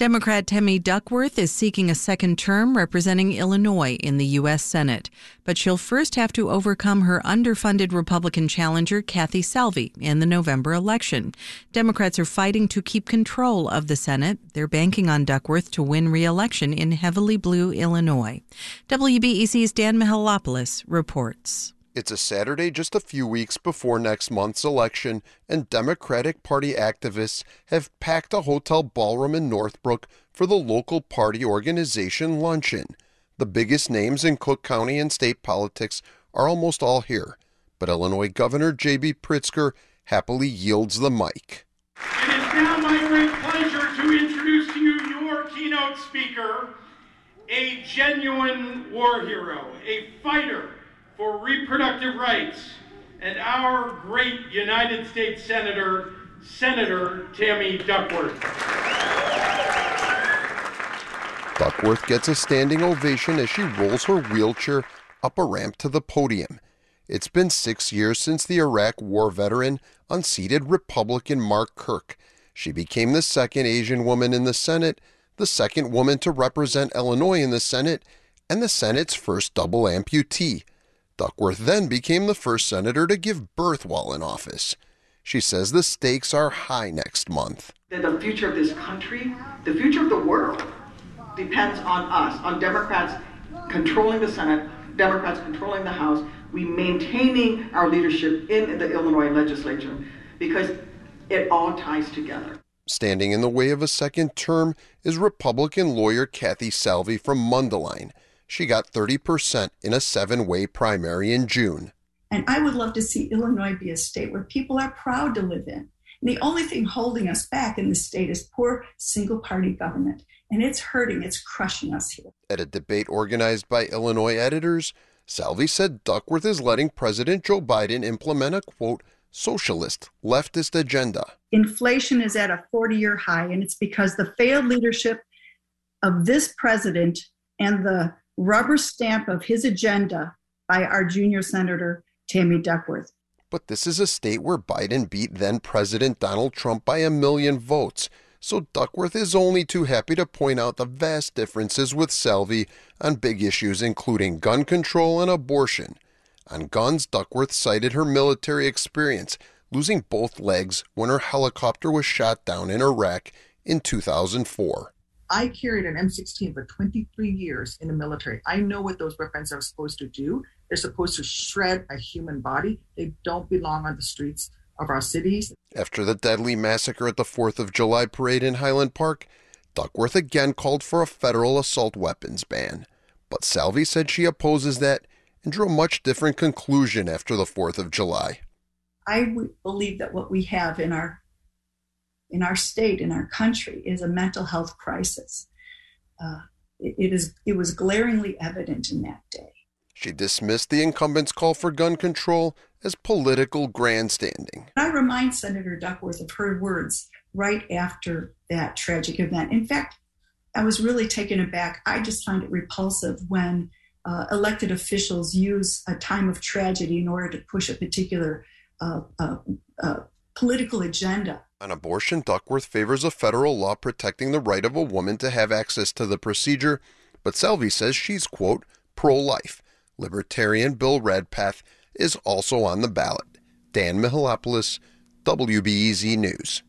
Democrat Tammy Duckworth is seeking a second term representing Illinois in the U.S. Senate, but she'll first have to overcome her underfunded Republican challenger Kathy Salvi in the November election. Democrats are fighting to keep control of the Senate. They're banking on Duckworth to win re-election in heavily blue Illinois. WBEZ's Dan Mihalopoulos reports. It's a Saturday just a few weeks before next month's election, and Democratic Party activists have packed a hotel ballroom in Northbrook for the local party organization luncheon. The biggest names in Cook County and state politics are almost all here, but Illinois Governor J.B. Pritzker happily yields the mic. It is now my great pleasure to introduce to you your keynote speaker, a genuine war hero, a fighter for reproductive rights and our great United States Senator, Senator Tammy Duckworth. Duckworth gets a standing ovation as she rolls her wheelchair up a ramp to the podium. It's been six years since the Iraq War veteran unseated Republican Mark Kirk. She became the second Asian woman in the Senate, the second woman to represent Illinois in the Senate, and the Senate's first double amputee. Duckworth then became the first senator to give birth while in office. She says the stakes are high next month. The future of this country, the future of the world, depends on us, on Democrats controlling the Senate, Democrats controlling the House, we maintaining our leadership in the Illinois legislature, because it all ties together. Standing in the way of a second term is Republican lawyer Kathy Salvi from Mundelein. She got 30% in a seven way primary in June. And I would love to see Illinois be a state where people are proud to live in. And the only thing holding us back in the state is poor single party government. And it's hurting, it's crushing us here. At a debate organized by Illinois editors, Salvi said Duckworth is letting President Joe Biden implement a quote, socialist, leftist agenda. Inflation is at a 40 year high, and it's because the failed leadership of this president and the rubber stamp of his agenda by our junior senator, Tammy Duckworth. But this is a state where Biden beat then President Donald Trump by a million votes. So Duckworth is only too happy to point out the vast differences with Salvi on big issues including gun control and abortion. On guns, Duckworth cited her military experience, losing both legs when her helicopter was shot down in Iraq in 2004. I carried an M16 for 23 years in the military. I know what those weapons are supposed to do. They're supposed to shred a human body. They don't belong on the streets of our cities. After the deadly massacre at the 4th of July parade in Highland Park, Duckworth again called for a federal assault weapons ban. But Salvi said she opposes that and drew a much different conclusion after the 4th of July. I believe that what we have in our in our state, in our country, is a mental health crisis. Uh, it, it, is, it was glaringly evident in that day. She dismissed the incumbent's call for gun control as political grandstanding. I remind Senator Duckworth of her words right after that tragic event. In fact, I was really taken aback. I just find it repulsive when uh, elected officials use a time of tragedy in order to push a particular uh, uh, uh political agenda. On abortion, Duckworth favors a federal law protecting the right of a woman to have access to the procedure, but Salvi says she's, quote, pro life. Libertarian Bill Redpath is also on the ballot. Dan Mihalopoulos, WBEZ News.